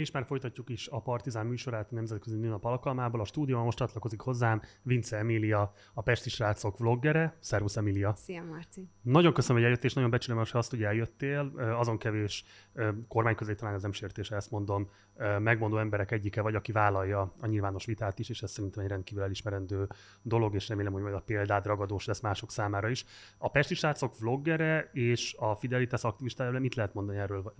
És már folytatjuk is a Partizán műsorát a Nemzetközi Nőnap alkalmából. A stúdióban most csatlakozik hozzám Vince Emília, a Pesti Srácok vloggere. Szervusz Emília! Szia Marci! Nagyon köszönöm, hogy eljöttél, és nagyon becsülöm azt, hogy eljöttél. Azon kevés kormány közé talán ez nem sértése, ezt mondom, megmondó emberek egyike vagy, aki vállalja a nyilvános vitát is, és ez szerintem egy rendkívül elismerendő dolog, és remélem, hogy majd a példád ragadós lesz mások számára is. A Pesti Srácok vloggere és a Fidelitas aktivistája, mit lehet mondani erről?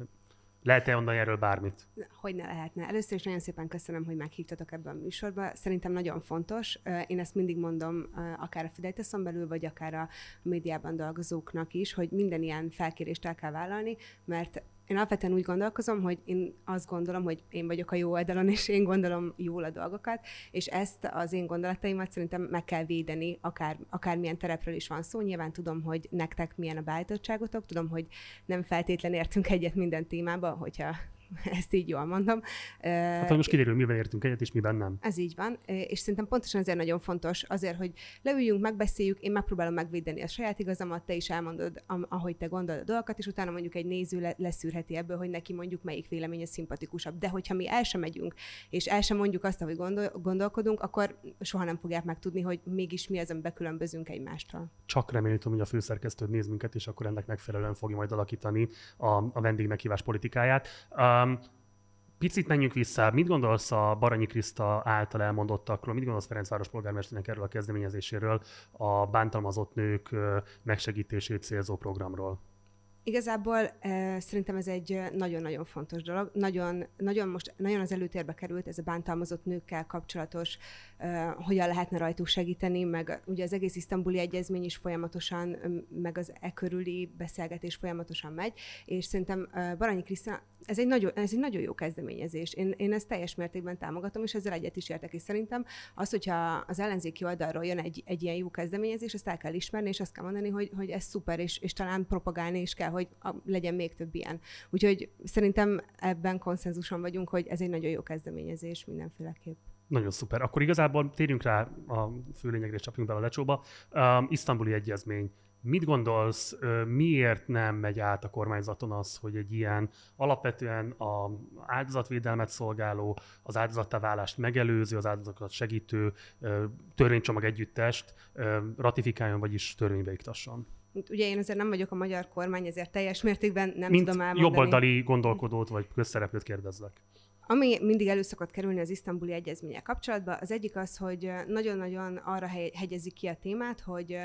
Lehet-e mondani erről bármit? Hogy ne lehetne. Először is nagyon szépen köszönöm, hogy meghívtatok ebben a műsorba. Szerintem nagyon fontos. Én ezt mindig mondom, akár a Fidelitaszon belül, vagy akár a médiában dolgozóknak is, hogy minden ilyen felkérést el kell vállalni, mert én alapvetően úgy gondolkozom, hogy én azt gondolom, hogy én vagyok a jó oldalon, és én gondolom jól a dolgokat, és ezt az én gondolataimat szerintem meg kell védeni, akár, akármilyen terepről is van szó. Nyilván tudom, hogy nektek milyen a beállítottságotok, tudom, hogy nem feltétlen értünk egyet minden témába, hogyha ezt így jól mondom. Hát most kiderül, miben értünk egyet, és miben nem. Ez így van, és szerintem pontosan ezért nagyon fontos, azért, hogy leüljünk, megbeszéljük, én megpróbálom megvédeni a saját igazamat, te is elmondod, ahogy te gondolod a dolgokat, és utána mondjuk egy néző leszűrheti ebből, hogy neki mondjuk melyik véleménye szimpatikusabb. De hogyha mi el sem megyünk, és el sem mondjuk azt, ahogy gondol, gondolkodunk, akkor soha nem fogják megtudni, hogy mégis mi az, amiben különbözünk egymástól. Csak remélem, hogy a főszerkesztőd néz minket, és akkor ennek megfelelően fogja majd alakítani a, a vendég meghívás politikáját. Um, picit menjünk vissza. Mit gondolsz a Baranyi Kriszta által elmondottakról? Mit gondolsz Ferencváros polgármesternek erről a kezdeményezéséről, a bántalmazott nők megsegítését célzó programról? Igazából eh, szerintem ez egy nagyon-nagyon fontos dolog. Nagyon, nagyon most nagyon az előtérbe került ez a bántalmazott nőkkel kapcsolatos, eh, hogyan lehetne rajtuk segíteni, meg ugye az egész isztambuli egyezmény is folyamatosan, meg az e körüli beszélgetés folyamatosan megy, és szerintem eh, Baranyi Krisztina, ez egy, nagyon, ez egy nagyon jó kezdeményezés. Én, én ezt teljes mértékben támogatom, és ezzel egyet is értek, és szerintem az, hogyha az ellenzéki oldalról jön egy, egy ilyen jó kezdeményezés, azt el kell ismerni, és azt kell mondani, hogy, hogy ez szuper, és, és talán propagálni is kell, hogy legyen még több ilyen. Úgyhogy szerintem ebben konszenzuson vagyunk, hogy ez egy nagyon jó kezdeményezés mindenféleképp. Nagyon szuper. Akkor igazából térjünk rá a fő lényegre, és csapjunk bele a lecsóba. Um, Isztambuli egyezmény. Mit gondolsz, miért nem megy át a kormányzaton az, hogy egy ilyen alapvetően a áldozatvédelmet szolgáló, az áldozattáválást megelőző, az áldozatokat segítő törvénycsomag együttest ratifikáljon, vagyis törvénybe iktasson? Ugye én azért nem vagyok a magyar kormány, ezért teljes mértékben nem Mint tudom elmondani. jobboldali gondolkodót vagy közszereplőt kérdezlek. Ami mindig elő szokott kerülni az isztambuli egyezménye kapcsolatban, az egyik az, hogy nagyon-nagyon arra hegyezik ki a témát, hogy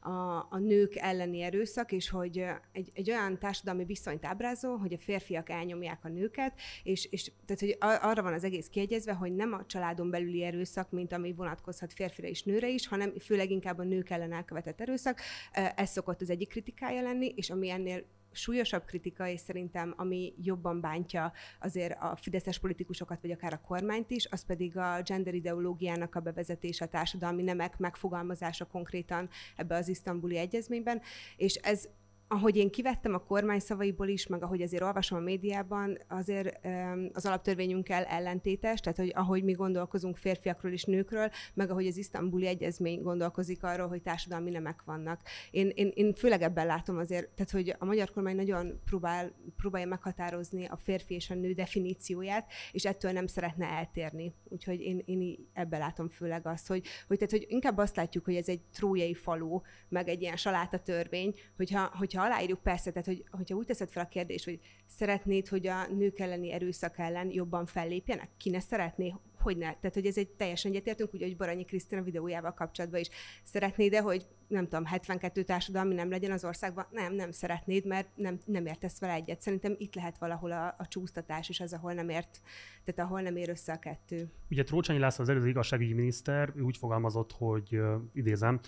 a, a nők elleni erőszak, és hogy egy, egy olyan társadalmi viszonyt ábrázol, hogy a férfiak elnyomják a nőket, és, és tehát, hogy arra van az egész kiegyezve, hogy nem a családon belüli erőszak, mint ami vonatkozhat férfire és nőre is, hanem főleg inkább a nők ellen elkövetett erőszak. Ez szokott az egyik kritikája lenni, és ami ennél súlyosabb kritika, és szerintem ami jobban bántja azért a fideszes politikusokat, vagy akár a kormányt is, az pedig a gender ideológiának a bevezetése, a társadalmi nemek megfogalmazása konkrétan ebbe az isztambuli egyezményben, és ez ahogy én kivettem a kormány szavaiból is, meg ahogy azért olvasom a médiában, azért az alaptörvényünkkel ellentétes, tehát hogy ahogy mi gondolkozunk férfiakról és nőkről, meg ahogy az isztambuli egyezmény gondolkozik arról, hogy társadalmi nemek vannak. Én, én, én főleg ebben látom azért, tehát hogy a magyar kormány nagyon próbál, próbálja meghatározni a férfi és a nő definícióját, és ettől nem szeretne eltérni. Úgyhogy én, én ebben látom főleg azt, hogy, hogy, tehát, hogy inkább azt látjuk, hogy ez egy trójai falu, meg egy ilyen saláta törvény, hogyha, hogyha aláírjuk, persze, tehát hogy, hogyha úgy teszed fel a kérdést, hogy szeretnéd, hogy a nők elleni erőszak ellen jobban fellépjenek, ki ne szeretné, hogy ne. Tehát, hogy ez egy teljesen egyetértünk, ugye, hogy Baranyi Krisztina videójával kapcsolatban is. Szeretnéd-e, hogy nem tudom, 72 társadalmi nem legyen az országban? Nem, nem szeretnéd, mert nem, nem értesz vele egyet. Szerintem itt lehet valahol a, a csúsztatás is az, ahol nem ért, tehát ahol nem ér össze a kettő. Ugye Trócsányi László az előző igazságügyi miniszter úgy fogalmazott, hogy idézem,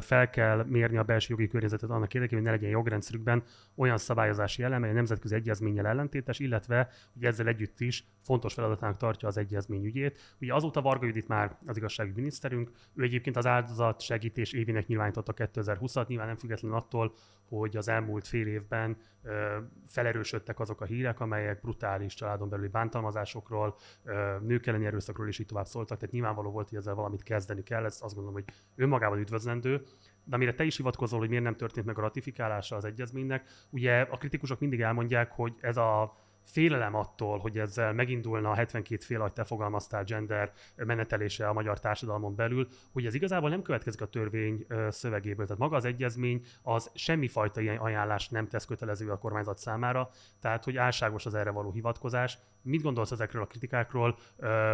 fel kell mérni a belső jogi környezetet annak érdekében, hogy ne legyen jogrendszerükben olyan szabályozási elem, amely a nemzetközi egyezménnyel ellentétes, illetve ugye ezzel együtt is fontos feladatának tartja az egyezmény ügyét. Ugye azóta Varga Judit már az igazságügyi miniszterünk, ő egyébként az áldozat segítés évének nyilvánította 2020-at, nyilván nem független attól, hogy az elmúlt fél évben ö, felerősödtek azok a hírek, amelyek brutális családon belüli bántalmazásokról, ö, nők elleni erőszakról is így tovább szóltak, tehát nyilvánvaló volt, hogy ezzel valamit kezdeni kell, ez azt gondolom, hogy önmagában üdvözlendő. De amire te is hivatkozol, hogy miért nem történt meg a ratifikálása az egyezménynek, ugye a kritikusok mindig elmondják, hogy ez a félelem attól, hogy ezzel megindulna a 72 fél, ahogy te fogalmaztál, gender menetelése a magyar társadalmon belül, hogy ez igazából nem következik a törvény szövegéből. Tehát maga az egyezmény az semmifajta ilyen ajánlást nem tesz kötelező a kormányzat számára, tehát hogy álságos az erre való hivatkozás. Mit gondolsz ezekről a kritikákról?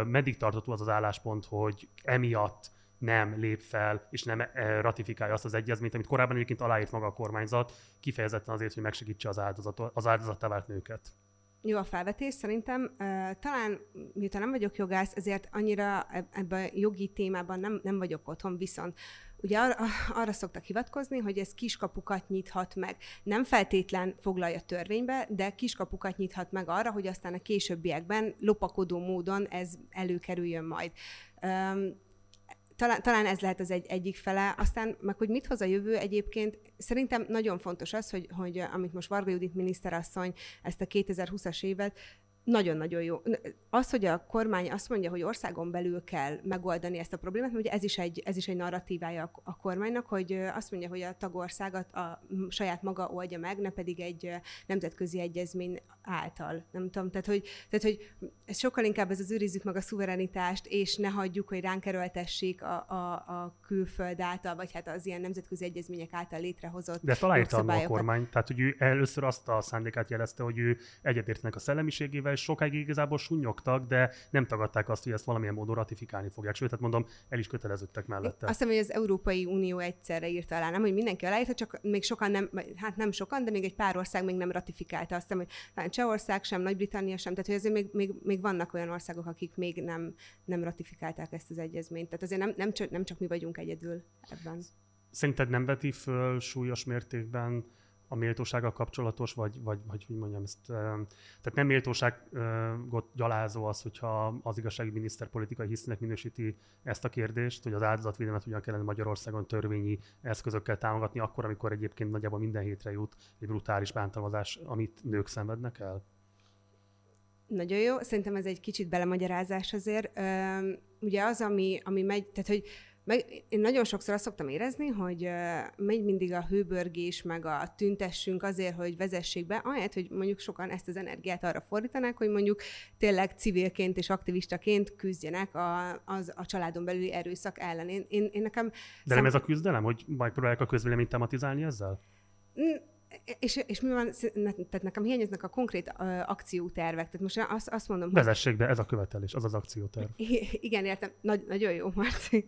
Meddig tartható az az álláspont, hogy emiatt nem lép fel, és nem ratifikálja azt az egyezményt, amit korábban egyébként aláírt maga a kormányzat, kifejezetten azért, hogy megsegítse az, áldozat, az áldozattá vált nőket jó a felvetés, szerintem. Talán, miután nem vagyok jogász, ezért annyira ebben a jogi témában nem, nem vagyok otthon, viszont Ugye arra, arra szoktak hivatkozni, hogy ez kiskapukat nyithat meg. Nem feltétlen foglalja törvénybe, de kiskapukat nyithat meg arra, hogy aztán a későbbiekben lopakodó módon ez előkerüljön majd. Um, talán, talán ez lehet az egy, egyik fele. Aztán meg, hogy mit hoz a jövő egyébként, szerintem nagyon fontos az, hogy, hogy amit most Varga Judit miniszterasszony ezt a 2020-as évet nagyon-nagyon jó. Az, hogy a kormány azt mondja, hogy országon belül kell megoldani ezt a problémát, ugye ez is egy, ez is egy narratívája a, kormánynak, hogy azt mondja, hogy a tagországot a saját maga oldja meg, ne pedig egy nemzetközi egyezmény által. Nem tudom, tehát hogy, tehát, hogy ez sokkal inkább ez az őrizzük meg a szuverenitást, és ne hagyjuk, hogy ránk erőltessék a, a, a külföld által, vagy hát az ilyen nemzetközi egyezmények által létrehozott De ezt aláírta a kormány, tehát hogy ő először azt a szándékát jelezte, hogy ő egyetértnek a szellemiségével, és sokáig igazából sunyogtak, de nem tagadták azt, hogy ezt valamilyen módon ratifikálni fogják. Sőt, tehát mondom, el is köteleződtek mellette. Azt hiszem, hogy az Európai Unió egyszerre írta alá, nem, hogy mindenki aláírta, csak még sokan nem, hát nem sokan, de még egy pár ország még nem ratifikálta. Azt hiszem, hogy talán Csehország sem, Nagy-Britannia sem, tehát hogy azért még, még, még vannak olyan országok, akik még nem, nem ratifikálták ezt az egyezményt. Tehát azért nem, nem, csak, nem csak mi vagyunk egyedül ebben. Szerinted nem veti föl súlyos mértékben a méltósággal kapcsolatos, vagy, vagy, vagy hogy mondjam ezt, tehát nem méltóságot gyalázó az, hogyha az igazsági miniszter politikai hisznek minősíti ezt a kérdést, hogy az áldozatvédelmet ugyan kellene Magyarországon törvényi eszközökkel támogatni, akkor, amikor egyébként nagyjából minden hétre jut egy brutális bántalmazás, amit nők szenvednek el? Nagyon jó, szerintem ez egy kicsit belemagyarázás azért. ugye az, ami, ami megy, tehát hogy meg én nagyon sokszor azt szoktam érezni, hogy megy mindig a hőbörgés, meg a tüntessünk azért, hogy vezessék be, ahelyett, hogy mondjuk sokan ezt az energiát arra fordítanák, hogy mondjuk tényleg civilként és aktivistaként küzdjenek a, az, a családon belüli erőszak ellen. Én, én, én nekem... De szem... nem ez a küzdelem, hogy megpróbálják a közvéleményt tematizálni ezzel? És, és mi van, tehát nekem hiányoznak a konkrét uh, akciótervek. Tehát most azt, azt mondom, Vezessék be, ez a követelés, az az akcióterv. Igen, értem. Nagy, nagyon jó, Marci.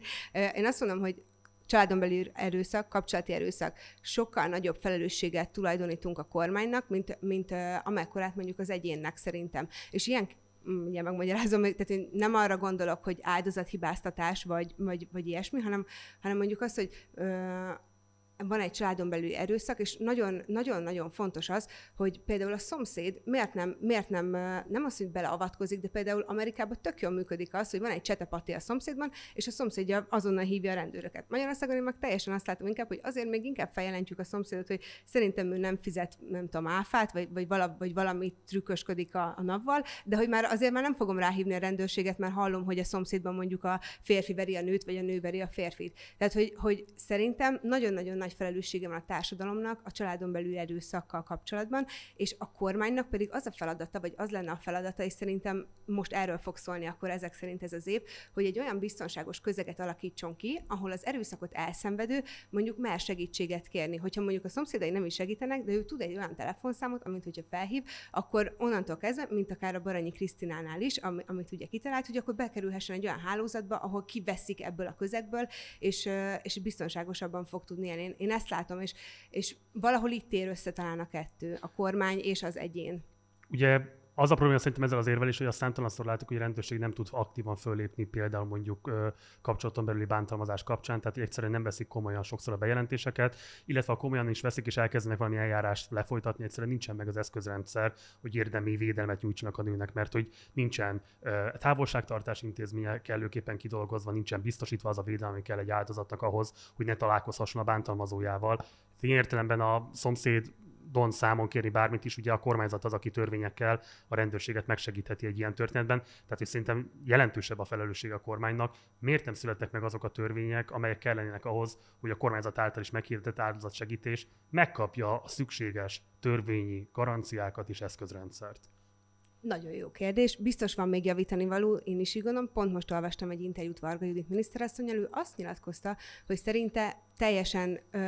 Én azt mondom, hogy családon belül erőszak, kapcsolati erőszak, sokkal nagyobb felelősséget tulajdonítunk a kormánynak, mint, mint amekkorát mondjuk az egyénnek szerintem. És ilyen ugye megmagyarázom, tehát én nem arra gondolok, hogy áldozathibáztatás vagy, vagy, vagy ilyesmi, hanem, hanem mondjuk azt, hogy uh, van egy családon belüli erőszak, és nagyon-nagyon fontos az, hogy például a szomszéd miért nem, miért nem, nem az, hogy beleavatkozik, de például Amerikában tök jól működik az, hogy van egy csetepati a szomszédban, és a szomszédja azonnal hívja a rendőröket. Magyarországon én meg teljesen azt látom inkább, hogy azért még inkább feljelentjük a szomszédot, hogy szerintem ő nem fizet, nem tudom, áfát, vagy, vagy, vala, vagy valami trükkösködik a, a napval, de hogy már azért már nem fogom ráhívni a rendőrséget, mert hallom, hogy a szomszédban mondjuk a férfi veri a nőt, vagy a nő veri a férfit. Tehát, hogy, hogy szerintem nagyon-nagyon nagy felelőssége van a társadalomnak a családon belül erőszakkal kapcsolatban, és a kormánynak pedig az a feladata, vagy az lenne a feladata, és szerintem most erről fog szólni akkor ezek szerint ez az év, hogy egy olyan biztonságos közeget alakítson ki, ahol az erőszakot elszenvedő mondjuk mer segítséget kérni. Hogyha mondjuk a szomszédai nem is segítenek, de ő tud egy olyan telefonszámot, amit hogyha felhív, akkor onnantól kezdve, mint akár a Baranyi Krisztinánál is, amit ugye kitalált, hogy akkor bekerülhessen egy olyan hálózatba, ahol kiveszik ebből a közegből, és, és biztonságosabban fog tudni élni. Én ezt látom, és, és valahol itt ér össze talán a kettő, a kormány és az egyén. Ugye az a probléma szerintem ezzel az érvelés, hogy azt számtalanszor látjuk, hogy a rendőrség nem tud aktívan fölépni például mondjuk kapcsolaton belüli bántalmazás kapcsán, tehát egyszerűen nem veszik komolyan sokszor a bejelentéseket, illetve a komolyan is veszik és elkezdenek valami eljárást lefolytatni, egyszerűen nincsen meg az eszközrendszer, hogy érdemi védelmet nyújtsanak a nőnek, mert hogy nincsen távolságtartás intézménye kellőképpen kidolgozva, nincsen biztosítva az a védelem, ami kell egy áldozatnak ahhoz, hogy ne találkozhasson a bántalmazójával. Ilyen értelemben a szomszéd don számon kérni bármit is, ugye a kormányzat az, aki törvényekkel a rendőrséget megsegítheti egy ilyen történetben. Tehát, hogy szerintem jelentősebb a felelősség a kormánynak. Miért nem születtek meg azok a törvények, amelyek kellenének ahhoz, hogy a kormányzat által is meghirdetett áldozatsegítés megkapja a szükséges törvényi garanciákat és eszközrendszert? Nagyon jó kérdés. Biztos van még javítani való, én is így gondolom. Pont most olvastam egy interjút Varga Judit miniszterasszonyal, ő azt nyilatkozta, hogy szerinte teljesen ö,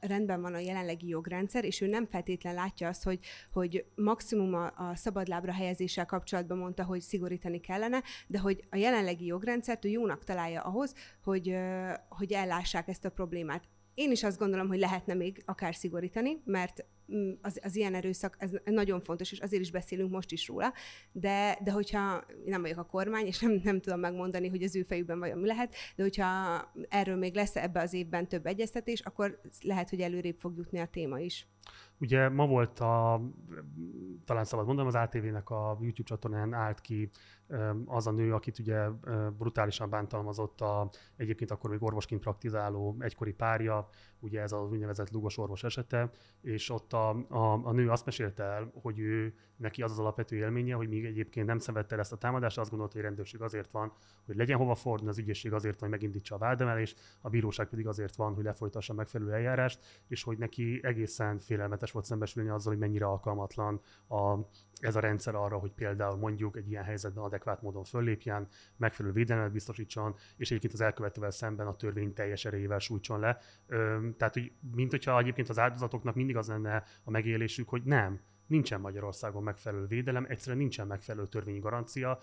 rendben van a jelenlegi jogrendszer, és ő nem feltétlen látja azt, hogy, hogy maximum a, a szabadlábra helyezéssel kapcsolatban mondta, hogy szigorítani kellene, de hogy a jelenlegi jogrendszert ő jónak találja ahhoz, hogy, ö, hogy ellássák ezt a problémát. Én is azt gondolom, hogy lehetne még akár szigorítani, mert az, az ilyen erőszak, ez nagyon fontos, és azért is beszélünk most is róla, de, de hogyha nem vagyok a kormány, és nem, nem tudom megmondani, hogy az ő fejükben vajon mi lehet, de hogyha erről még lesz ebbe az évben több egyeztetés, akkor lehet, hogy előrébb fog jutni a téma is. Ugye ma volt a, talán szabad mondom, az ATV-nek a YouTube csatornán állt ki az a nő, akit ugye brutálisan bántalmazott a egyébként akkor még orvosként praktizáló egykori párja, ugye ez az úgynevezett lugos orvos esete, és ott a, a, a nő azt mesélte el, hogy ő neki az az alapvető élménye, hogy még egyébként nem szenvedte el ezt a támadást, azt gondolta, hogy a rendőrség azért van, hogy legyen hova fordulni, az ügyészség azért van, hogy megindítsa a vádemelést, a bíróság pedig azért van, hogy lefolytassa a megfelelő eljárást, és hogy neki egészen félelmetes volt szembesülni azzal, hogy mennyire alkalmatlan a, ez a rendszer arra, hogy például mondjuk egy ilyen helyzetben adekvát módon föllépjen, megfelelő védelmet biztosítson, és egyébként az elkövetővel szemben a törvény teljes erejével sújtson le. Tehát, hogy mint hogyha egyébként az áldozatoknak mindig az lenne a megélésük, hogy nem, nincsen Magyarországon megfelelő védelem, egyszerűen nincsen megfelelő törvényi garancia.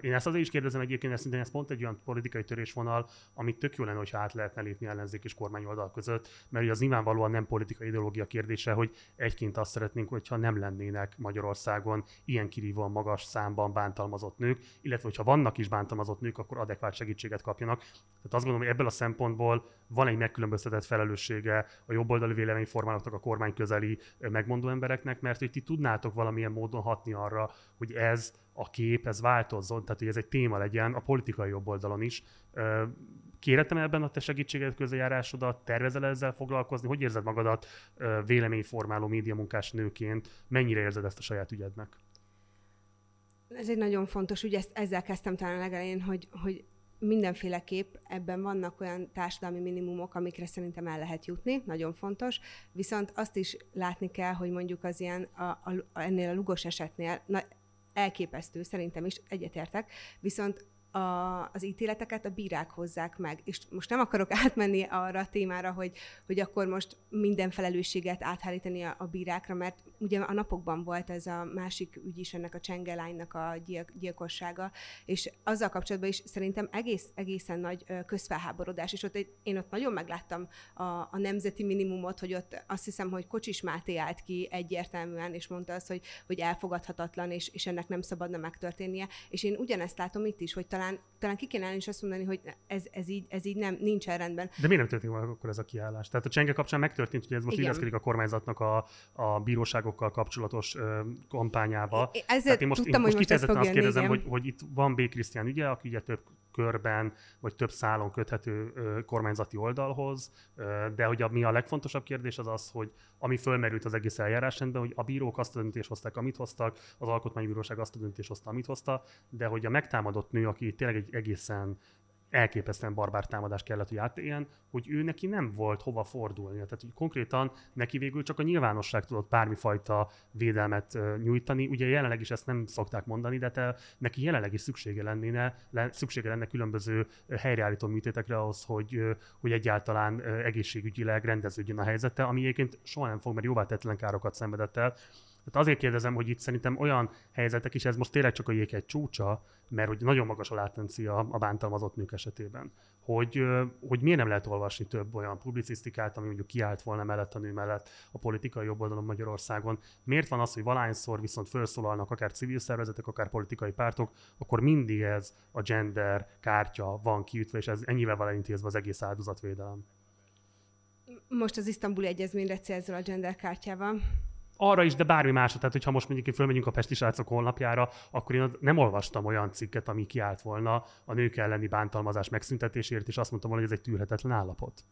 Én ezt azért is kérdezem egyébként, ezt ez pont egy olyan politikai törésvonal, amit tök jó lenne, hogyha át lehetne lépni ellenzék és kormány oldal között, mert az nyilvánvalóan nem politikai ideológia kérdése, hogy egyként azt szeretnénk, hogyha nem lennének Magyarországon ilyen kirívóan magas számban bántalmazott nők, illetve hogyha vannak is bántalmazott nők, akkor adekvát segítséget kapjanak. Tehát azt gondolom, hogy ebből a szempontból van egy megkülönböztetett felelőssége a jobboldali véleményformálóknak, a kormány közeli megmondó embereknek, mert hogy ti tudnátok valamilyen módon hatni arra, hogy ez a kép, ez változzon, tehát hogy ez egy téma legyen a politikai jobb oldalon is. Kéretem ebben a te segítséget, közöljárásodat, tervezel ezzel foglalkozni? Hogy érzed magadat véleményformáló médiamunkás nőként? Mennyire érzed ezt a saját ügyednek? Ez egy nagyon fontos ügy, ezt, ezzel kezdtem talán legelején, hogy, hogy mindenféleképp ebben vannak olyan társadalmi minimumok, amikre szerintem el lehet jutni, nagyon fontos, viszont azt is látni kell, hogy mondjuk az ilyen a, a, ennél a lugos esetnél na, elképesztő, szerintem is egyetértek, viszont a, az ítéleteket a bírák hozzák meg. És most nem akarok átmenni arra a témára, hogy, hogy akkor most minden felelősséget áthárítani a, a bírákra, mert ugye a napokban volt ez a másik ügy is, ennek a csengelánynak a gyilk, gyilkossága, és azzal kapcsolatban is szerintem egész, egészen nagy közfelháborodás, és ott egy, én ott nagyon megláttam a, a nemzeti minimumot, hogy ott azt hiszem, hogy Kocsis Máté állt ki egyértelműen, és mondta azt, hogy, hogy elfogadhatatlan, és, és ennek nem szabadna megtörténnie, és én ugyanezt látom itt is, hogy talán talán, talán ki kéne is azt mondani, hogy ez, ez, így, ez így nem, nincsen rendben. De miért nem történik akkor ez a kiállás? Tehát a csenge kapcsán megtörtént, hogy ez most illeszkedik a kormányzatnak a, a bíróságokkal kapcsolatos ö, kampányába. Ezzel Tehát én most, tudtam, én most kifejezetten azt kérdezem, hogy, hogy itt van B. Krisztián ügye, aki ugye több körben, vagy több szálon köthető kormányzati oldalhoz, de hogy a, mi a legfontosabb kérdés az az, hogy ami fölmerült az egész eljárásrendben, hogy a bírók azt a döntést hozták, amit hoztak, az alkotmánybíróság azt a döntést hozta, amit hozta, de hogy a megtámadott nő, aki tényleg egy egészen elképesztően barbár támadás kellett, hogy átéljen, hogy ő neki nem volt hova fordulni. Tehát, hogy konkrétan neki végül csak a nyilvánosság tudott bármifajta védelmet nyújtani. Ugye jelenleg is ezt nem szokták mondani, de te, neki jelenleg is szüksége, lenne, le, szüksége lenne különböző helyreállító műtétekre ahhoz, hogy, hogy egyáltalán egészségügyileg rendeződjön a helyzete, ami egyébként soha nem fog, mert jóvá tetlen károkat szenvedett el. Tehát azért kérdezem, hogy itt szerintem olyan helyzetek is, ez most tényleg csak a jég egy csúcsa, mert hogy nagyon magas a látencia a bántalmazott nők esetében. Hogy, hogy miért nem lehet olvasni több olyan publicisztikát, ami mondjuk kiállt volna mellett a nő mellett a politikai jobboldalon Magyarországon. Miért van az, hogy valányszor viszont felszólalnak akár civil szervezetek, akár politikai pártok, akkor mindig ez a gender kártya van kiütve, és ez ennyivel van intézve az egész áldozatvédelem. Most az isztambuli egyezményre célzol a gender kártyával arra is, de bármi másra. Tehát, hogyha most mondjuk fölmegyünk a Pesti srácok honlapjára, akkor én nem olvastam olyan cikket, ami kiállt volna a nők elleni bántalmazás megszüntetésért, és azt mondtam volna, hogy ez egy tűrhetetlen állapot.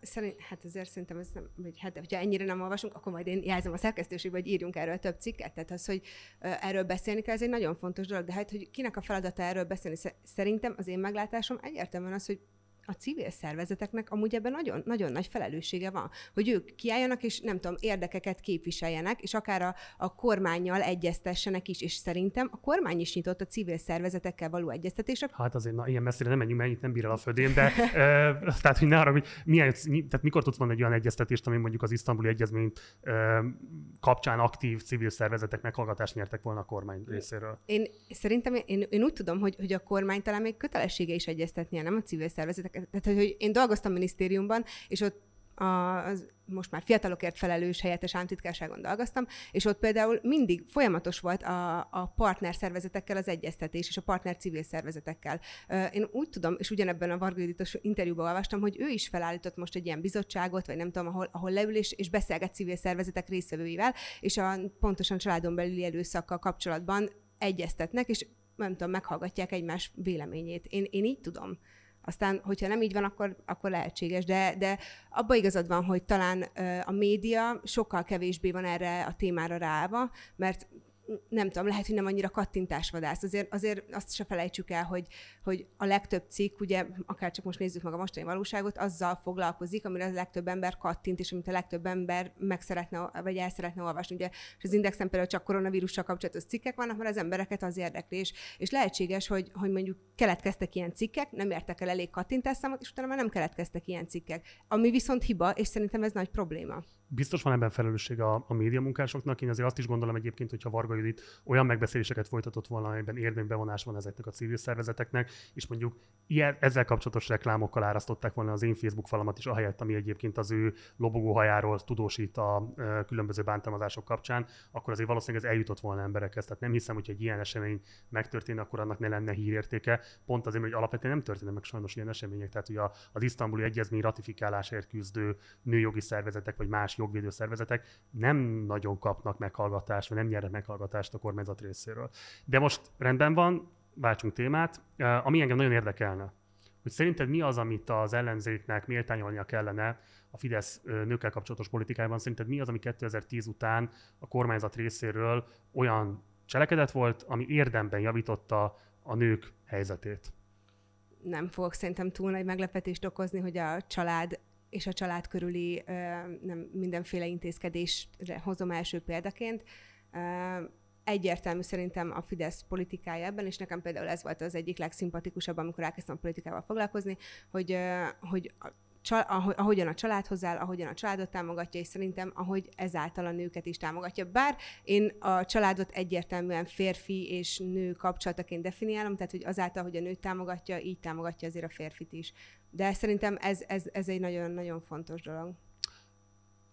Szerint, hát azért szerintem ez nem, vagy hát, hogyha ennyire nem olvasunk, akkor majd én jelzem a szerkesztőségbe, hogy írjunk erről több cikket. Tehát az, hogy erről beszélni kell, ez egy nagyon fontos dolog. De hát, hogy kinek a feladata erről beszélni, szerintem az én meglátásom egyértelműen az, hogy a civil szervezeteknek amúgy ebben nagyon, nagyon nagy felelőssége van, hogy ők kiálljanak, és nem tudom, érdekeket képviseljenek, és akár a, a kormányjal egyeztessenek is, és szerintem a kormány is nyitott a civil szervezetekkel való egyeztetésre. Hát azért, na, ilyen messzire nem menjünk, itt nem bír el a födén, de ö, tehát, hogy ne arra, hogy milyen, tehát mikor tudsz mondani egy olyan egyeztetést, ami mondjuk az isztambuli egyezmény ö, kapcsán aktív civil szervezetek meghallgatást nyertek volna a kormány részéről? Én szerintem én, én úgy tudom, hogy, hogy a kormány talán még kötelessége is egyeztetnie, nem a civil szervezetek. Tehát, hogy én dolgoztam minisztériumban, és ott a, az most már fiatalokért felelős helyettes államtitkárságon dolgoztam, és ott például mindig folyamatos volt a, a partner szervezetekkel az egyeztetés, és a partner civil szervezetekkel. Én úgy tudom, és ugyanebben a Varga Juditos interjúban olvastam, hogy ő is felállított most egy ilyen bizottságot, vagy nem tudom, ahol, ahol leül és, és beszélget civil szervezetek részvevőivel, és a pontosan családon belüli erőszakkal kapcsolatban egyeztetnek, és nem tudom, meghallgatják egymás véleményét. Én, én így tudom. Aztán, hogyha nem így van, akkor, akkor lehetséges. De, de abban igazad van, hogy talán a média sokkal kevésbé van erre a témára ráva, mert nem tudom, lehet, hogy nem annyira kattintásvadász. Azért, azért azt se felejtsük el, hogy, hogy a legtöbb cikk, ugye, akár csak most nézzük meg a mostani valóságot, azzal foglalkozik, amire a legtöbb ember kattint, és amit a legtöbb ember meg szeretne, vagy el szeretne olvasni. Ugye, és az Indexen például csak koronavírussal kapcsolatos cikkek vannak, mert az embereket az érdekli, és, és lehetséges, hogy, hogy mondjuk keletkeztek ilyen cikkek, nem értek el elég kattintásszámot, és utána már nem keletkeztek ilyen cikkek. Ami viszont hiba, és szerintem ez nagy probléma biztos van ebben felelősség a, a média munkásoknak. Én azért azt is gondolom egyébként, hogyha Varga Judit olyan megbeszéléseket folytatott volna, amiben érdeménybevonás van ezeknek a civil szervezeteknek, és mondjuk ilyen, ezzel kapcsolatos reklámokkal árasztották volna az én Facebook falamat is, ahelyett, ami egyébként az ő lobogóhajáról tudósít a e, különböző bántalmazások kapcsán, akkor azért valószínűleg ez eljutott volna emberekhez. Tehát nem hiszem, hogy egy ilyen esemény megtörténne, akkor annak ne lenne hírértéke. Pont azért, hogy alapvetően nem történnek meg sajnos ilyen események. Tehát ugye az isztambuli egyezmény ratifikálásért küzdő nőjogi szervezetek vagy más jogvédő szervezetek nem nagyon kapnak meghallgatást, vagy nem nyernek meghallgatást a kormányzat részéről. De most rendben van, váltsunk témát, ami engem nagyon érdekelne, hogy szerinted mi az, amit az ellenzéknek méltányolnia kellene a Fidesz nőkkel kapcsolatos politikájában, szerinted mi az, ami 2010 után a kormányzat részéről olyan cselekedet volt, ami érdemben javította a nők helyzetét? Nem fogok szerintem túl nagy meglepetést okozni, hogy a család és a család körüli nem mindenféle intézkedésre hozom első példaként. Egyértelmű szerintem a Fidesz politikája ebben, és nekem például ez volt az egyik legszimpatikusabb, amikor elkezdtem a politikával foglalkozni, hogy, hogy ahogyan a család hozzá, ahogyan a családot támogatja, és szerintem ahogy ezáltal a nőket is támogatja. Bár én a családot egyértelműen férfi és nő kapcsolataként definiálom, tehát hogy azáltal, hogy a nőt támogatja, így támogatja azért a férfit is. De szerintem ez, ez, ez egy nagyon-nagyon fontos dolog.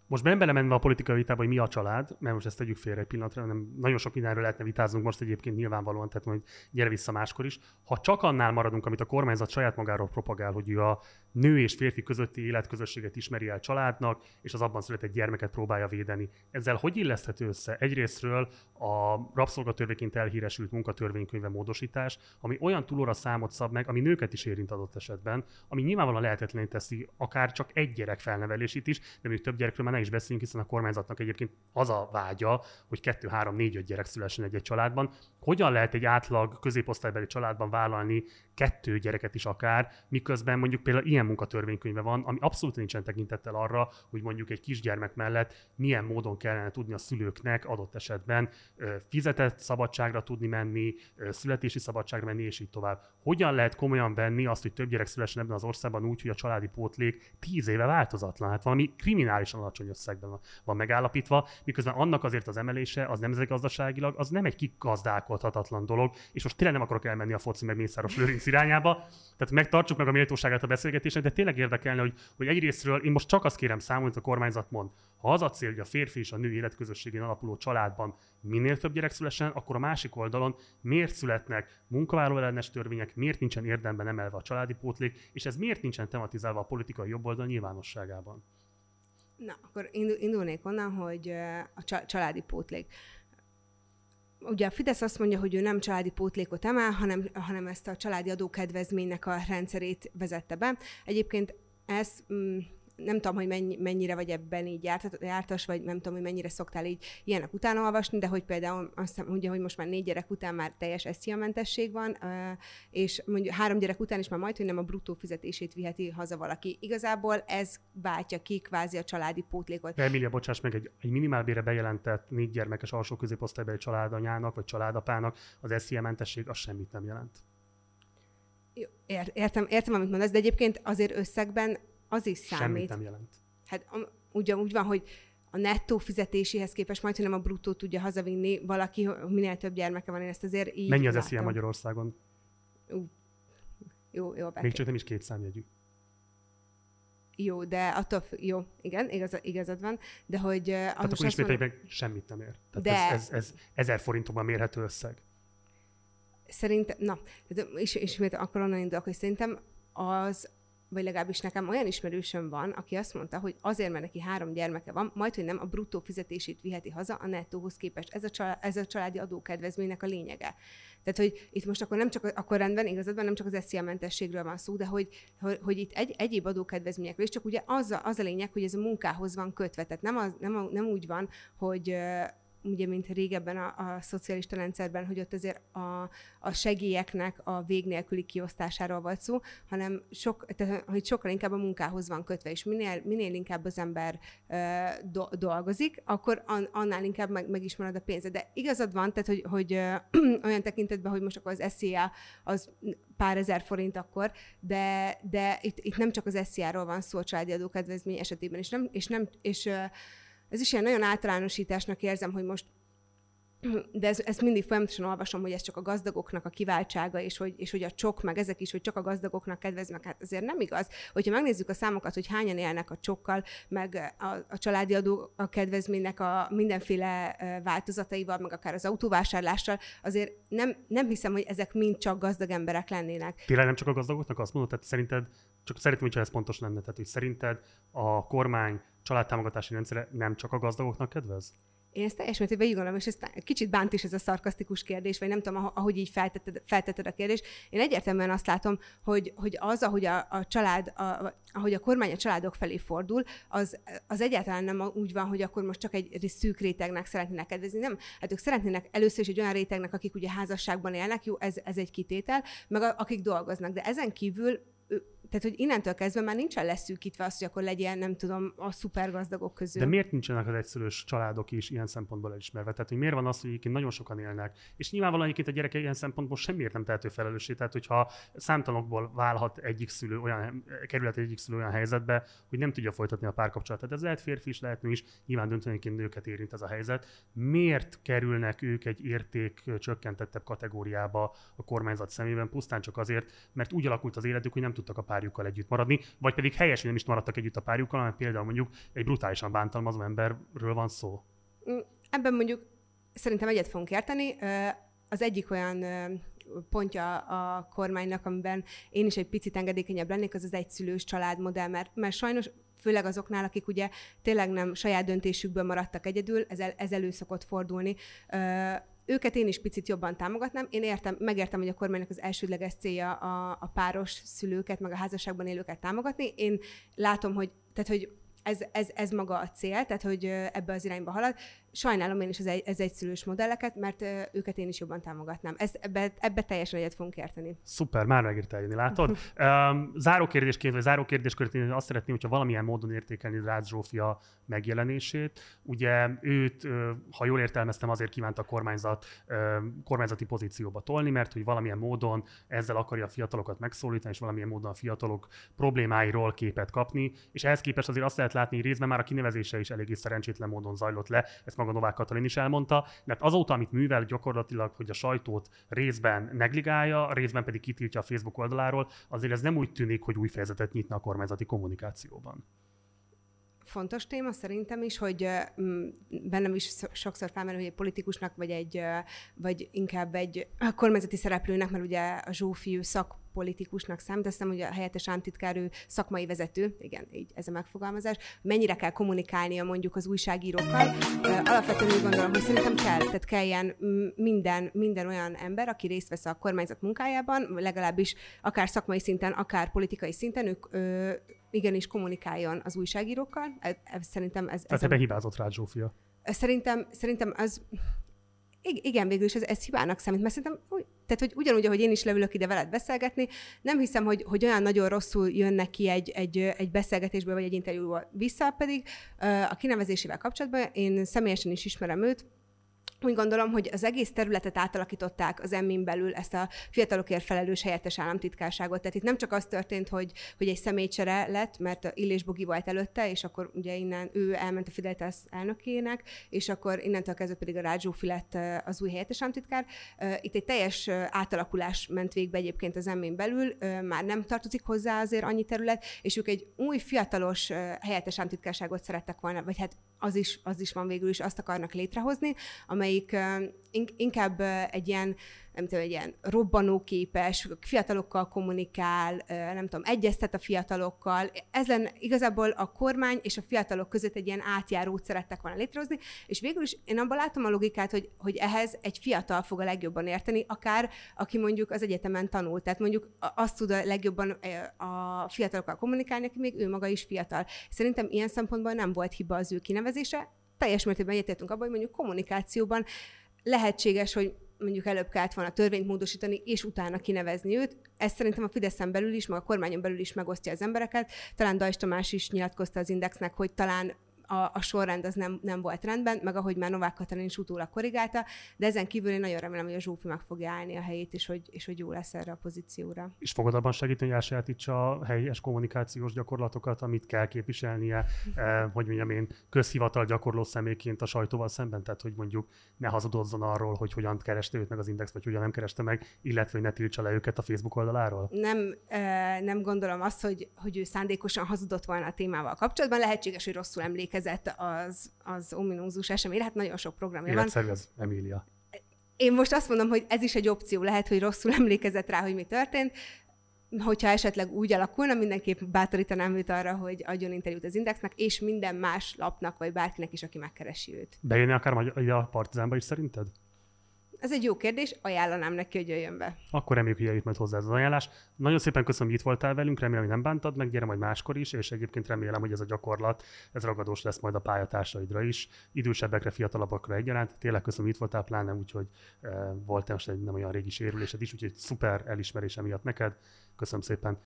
Most nem belemenve a politikai vitába, hogy mi a család, mert most ezt tegyük félre egy pillanatra, hanem nagyon sok mindenről lehetne vitáznunk most egyébként nyilvánvalóan, tehát majd gyere vissza máskor is. Ha csak annál maradunk, amit a kormányzat saját magáról propagál, hogy ő a nő és férfi közötti életközösséget ismeri el családnak, és az abban született gyermeket próbálja védeni. Ezzel hogy illeszthető össze? Egyrésztről a rabszolgatörvényként elhíresült munkatörvénykönyve módosítás, ami olyan túlóra számot szab meg, ami nőket is érint adott esetben, ami nyilvánvalóan lehetetlen teszi akár csak egy gyerek felnevelését is, de még több gyerekről már ne is beszéljünk, hiszen a kormányzatnak egyébként az a vágya, hogy kettő, három, négy, öt gyerek szülessen egy-egy családban. Hogyan lehet egy átlag középosztálybeli családban vállalni kettő gyereket is akár, miközben mondjuk például ilyen munkatörvénykönyve van, ami abszolút nincsen tekintettel arra, hogy mondjuk egy kisgyermek mellett milyen módon kellene tudni a szülőknek adott esetben fizetett szabadságra tudni menni, születési szabadságra menni, és így tovább. Hogyan lehet komolyan venni azt, hogy több gyerek szülessen ebben az országban úgy, hogy a családi pótlék tíz éve változatlan? Hát valami kriminálisan alacsony összegben van megállapítva, miközben annak azért az emelése, az nemzetgazdaságilag, az nem egy kigazdálkodhatatlan dolog, és most tényleg nem akarok elmenni a foci meg Mészáros Lőrinc irányába, tehát megtartsuk meg a méltóságát a beszélgetésnek, de tényleg érdekelne, hogy, hogy egyrésztről én most csak azt kérem számon, hogy a kormányzat mond, ha az a cél, hogy a férfi és a nő életközösségén alapuló családban minél több gyerek szülessen, akkor a másik oldalon miért születnek munkavállaló ellenes törvények, miért nincsen érdemben emelve a családi pótlék, és ez miért nincsen tematizálva a politikai jobboldal nyilvánosságában? Na, akkor indulnék onnan, hogy a családi pótlék. Ugye a Fidesz azt mondja, hogy ő nem családi pótlékot emel, hanem, hanem ezt a családi adókedvezménynek a rendszerét vezette be. Egyébként ez mm, nem tudom, hogy mennyi, mennyire vagy ebben így jártas, vagy nem tudom, hogy mennyire szoktál így ilyenek utána olvasni, de hogy például azt hiszem, ugye, hogy most már négy gyerek után már teljes mentesség van, és mondjuk három gyerek után is már majd, hogy nem a bruttó fizetését viheti haza valaki. Igazából ez váltja ki kvázi a családi pótlékot. Emilia, bocsáss meg, egy, egy minimálbére bejelentett négy gyermekes alsó középosztálybeli családanyának vagy családapának az SZIA mentesség az semmit nem jelent. Értem, értem, amit mondasz, de egyébként azért összegben az is számít. Semmit nem jelent. Hát ugyanúgy van, hogy a nettó fizetéséhez képest majd, hogy nem a bruttó tudja hazavinni valaki, minél több gyermeke van, én ezt azért így Mennyi az esélye Magyarországon? Uh, jó, jó. Még csak nem is két számjegyű. Jó, de attól, f- jó, igen, igaz, igazad van, de hogy... Tehát akkor ismételjük meg, semmit nem ér. Tehát de... ez, ez, ez ezer forintokban mérhető összeg. Szerintem, na, és ismét akkor onnan indulok, hogy szerintem az vagy legalábbis nekem olyan ismerősöm van, aki azt mondta, hogy azért, mert neki három gyermeke van, majd, hogy nem a bruttó fizetését viheti haza a nettóhoz képest. Ez a, család, ez a családi adókedvezménynek a lényege. Tehát, hogy itt most akkor nem csak, akkor rendben, igazadban nem csak az SZIA mentességről van szó, de hogy, hogy, hogy itt egy, egyéb adókedvezményekről is, csak ugye az a, az a lényeg, hogy ez a munkához van kötve. Tehát nem, az, nem, a, nem úgy van, hogy ugye, mint régebben a, a szocialista rendszerben, hogy ott azért a, a segélyeknek a vég nélküli kiosztásáról volt szó, hanem sok, tehát, hogy sokkal inkább a munkához van kötve, és minél, minél inkább az ember uh, do, dolgozik, akkor an, annál inkább meg, meg is marad a pénze. De igazad van, tehát, hogy, hogy uh, olyan tekintetben, hogy most akkor az SZIA az pár ezer forint akkor, de, de itt, itt nem csak az SZIA-ról van szó a családi adókedvezmény esetében, és nem, és nem, és uh, ez is ilyen nagyon általánosításnak érzem, hogy most de ez, ezt mindig folyamatosan olvasom, hogy ez csak a gazdagoknak a kiváltsága, és hogy, és hogy a csok, meg ezek is, hogy csak a gazdagoknak kedveznek. Hát azért nem igaz. Hogyha megnézzük a számokat, hogy hányan élnek a csokkal, meg a, a családi adó a kedvezménynek a mindenféle változataival, meg akár az autóvásárlással, azért nem, nem hiszem, hogy ezek mind csak gazdag emberek lennének. Tényleg nem csak a gazdagoknak azt mondod, tehát szerinted, csak szerintem, hogyha ez pontos lenne, tehát hogy szerinted a kormány családtámogatási rendszere nem csak a gazdagoknak kedvez? Én ezt teljes mértékben így gondolom, és ez kicsit bánt is ez a szarkasztikus kérdés, vagy nem tudom, ahogy így feltetted, feltetted a kérdést. Én egyértelműen azt látom, hogy, hogy az, ahogy a, a család, a, ahogy a kormány a családok felé fordul, az, az egyáltalán nem úgy van, hogy akkor most csak egy szűk rétegnek szeretnének kedvezni. Nem, hát ők szeretnének először is egy olyan rétegnek, akik ugye házasságban élnek, jó, ez, ez egy kitétel, meg a, akik dolgoznak. De ezen kívül tehát, hogy innentől kezdve már nincsen leszűkítve az, hogy akkor legyen, nem tudom, a szupergazdagok közül. De miért nincsenek az egyszerűs családok is ilyen szempontból elismerve? Tehát, hogy miért van az, hogy egyébként nagyon sokan élnek? És nyilvánvalóan egyébként a gyereke ilyen szempontból semmiért nem tehető felelőssé. Tehát, hogyha számtalanokból válhat egyik szülő olyan, kerülhet egyik szülő olyan helyzetbe, hogy nem tudja folytatni a párkapcsolatot. Ez lehet férfi is, lehet nő is, nyilván döntőenként nőket érint ez a helyzet. Miért kerülnek ők egy érték csökkentettebb kategóriába a kormányzat szemében, pusztán csak azért, mert úgy alakult az életük, hogy nem tudtak a párjukkal együtt maradni, vagy pedig helyesen nem is maradtak együtt a párjukkal, hanem például mondjuk egy brutálisan bántalmazó emberről van szó. Mm, ebben mondjuk szerintem egyet fogunk érteni. Az egyik olyan pontja a kormánynak, amiben én is egy picit engedékenyebb lennék, az az egyszülős családmodell, mert, mert sajnos főleg azoknál, akik ugye tényleg nem saját döntésükből maradtak egyedül, ez, el, ez elő szokott fordulni őket én is picit jobban támogatnám. Én értem, megértem, hogy a kormánynak az elsődleges célja a, a páros szülőket, meg a házasságban élőket támogatni. Én látom, hogy, tehát, hogy ez, ez, ez maga a cél, tehát hogy ebbe az irányba halad. Sajnálom én is az egy, ez egyszülős modelleket, mert őket én is jobban támogatnám. Ezt, ebbe, ebbe teljesen egyet fogunk érteni. Szuper, már megírtál jönni, látod? um, záró kérdésként, vagy záró kérdéskört én azt szeretném, hogyha valamilyen módon értékelni Rácz Zsófia megjelenését. Ugye őt, ha jól értelmeztem, azért kívánt a kormányzat kormányzati pozícióba tolni, mert hogy valamilyen módon ezzel akarja a fiatalokat megszólítani, és valamilyen módon a fiatalok problémáiról képet kapni. És ehhez képest azért azt lehet látni, hogy részben már a kinevezése is eléggé szerencsétlen módon zajlott le. Ezt maga Novák Katalin is elmondta, mert azóta, amit művel gyakorlatilag, hogy a sajtót részben negligálja, részben pedig kitiltja a Facebook oldaláról, azért ez nem úgy tűnik, hogy új fejezetet nyitna a kormányzati kommunikációban. Fontos téma szerintem is, hogy bennem is sokszor felmerül, hogy egy politikusnak, vagy, egy, vagy inkább egy kormányzati szereplőnek, mert ugye a Zsófi szak politikusnak számít, azt hiszem, hogy a helyettes államtitkár ő szakmai vezető, igen, így ez a megfogalmazás, mennyire kell kommunikálnia mondjuk az újságírókkal. Alapvetően úgy gondolom, hogy szerintem kell, tehát kelljen minden, minden olyan ember, aki részt vesz a kormányzat munkájában, legalábbis akár szakmai szinten, akár politikai szinten, ők ö, igenis kommunikáljon az újságírókkal. Ez, ez, szerintem ez... Tehát ez ebbe hibázott rá Zsófia. Szerintem, szerintem az igen, végül is ez, ez hibának számít, mert szerintem, tehát, hogy ugyanúgy, ahogy én is leülök ide veled beszélgetni, nem hiszem, hogy, hogy olyan nagyon rosszul jön neki egy, egy, egy beszélgetésből vagy egy interjúból. Vissza, pedig a kinevezésével kapcsolatban én személyesen is ismerem őt, úgy gondolom, hogy az egész területet átalakították az emmin belül ezt a fiatalokért felelős helyettes államtitkárságot. Tehát itt nem csak az történt, hogy, hogy egy személycsere lett, mert Illés Bogi volt előtte, és akkor ugye innen ő elment a Fidelitas elnökének, és akkor innentől kezdve pedig a Rádzsó lett az új helyettes államtitkár. Itt egy teljes átalakulás ment végbe egyébként az emmin belül, már nem tartozik hozzá azért annyi terület, és ők egy új fiatalos helyettes államtitkárságot szerettek volna, vagy hát az is, az is van végül is, azt akarnak létrehozni, amelyik inkább egy ilyen nem tudom, egy ilyen robbanóképes, fiatalokkal kommunikál, nem tudom, egyeztet a fiatalokkal. Ezen igazából a kormány és a fiatalok között egy ilyen átjárót szerettek volna létrehozni, és végül is én abban látom a logikát, hogy, hogy ehhez egy fiatal fog a legjobban érteni, akár aki mondjuk az egyetemen tanult, tehát mondjuk azt tud a legjobban a fiatalokkal kommunikálni, aki még ő maga is fiatal. Szerintem ilyen szempontból nem volt hiba az ő kinevezése, teljes mértékben egyetértünk abban, hogy mondjuk kommunikációban lehetséges, hogy mondjuk előbb kellett volna törvényt módosítani, és utána kinevezni őt. Ez szerintem a Fideszen belül is, meg a kormányon belül is megosztja az embereket. Talán Dajs Tamás is nyilatkozta az Indexnek, hogy talán a, a sorrend az nem, nem volt rendben, meg ahogy már Novák Katalin is utólag korrigálta, de ezen kívül én nagyon remélem, hogy a Zsófi meg fogja állni a helyét, és hogy, és hogy jó lesz erre a pozícióra. És fogod abban segíteni, hogy elsajátítsa a helyes kommunikációs gyakorlatokat, amit kell képviselnie, eh, hogy mondjam én, közhivatal gyakorló személyként a sajtóval szemben, tehát hogy mondjuk ne hazudozzon arról, hogy hogyan kereste őt meg az Index, vagy hogyan nem kereste meg, illetve hogy ne tiltsa le őket a Facebook oldaláról? Nem, eh, nem gondolom azt, hogy, hogy ő szándékosan hazudott volna a témával kapcsolatban. Lehetséges, hogy rosszul emlékezik emlékezett az, az ominózus esemény, hát nagyon sok programja Életszerű az Emília. Én most azt mondom, hogy ez is egy opció, lehet, hogy rosszul emlékezett rá, hogy mi történt. Hogyha esetleg úgy alakulna, mindenképp bátorítanám őt arra, hogy adjon interjút az Indexnek, és minden más lapnak, vagy bárkinek is, aki megkeresi őt. Bejönni akár a Partizánba is szerinted? Ez egy jó kérdés, ajánlanám neki, hogy jöjjön be. Akkor reméljük, hogy eljut majd hozzá az ajánlás. Nagyon szépen köszönöm, hogy itt voltál velünk, remélem, hogy nem bántad meg, gyere majd máskor is, és egyébként remélem, hogy ez a gyakorlat, ez ragadós lesz majd a pályatársaidra is, idősebbekre, fiatalabbakra egyaránt. Tényleg köszönöm, hogy itt voltál, pláne úgyhogy e, volt most egy nem olyan régi sérülésed is, úgyhogy szuper elismerése miatt neked. Köszönöm szépen.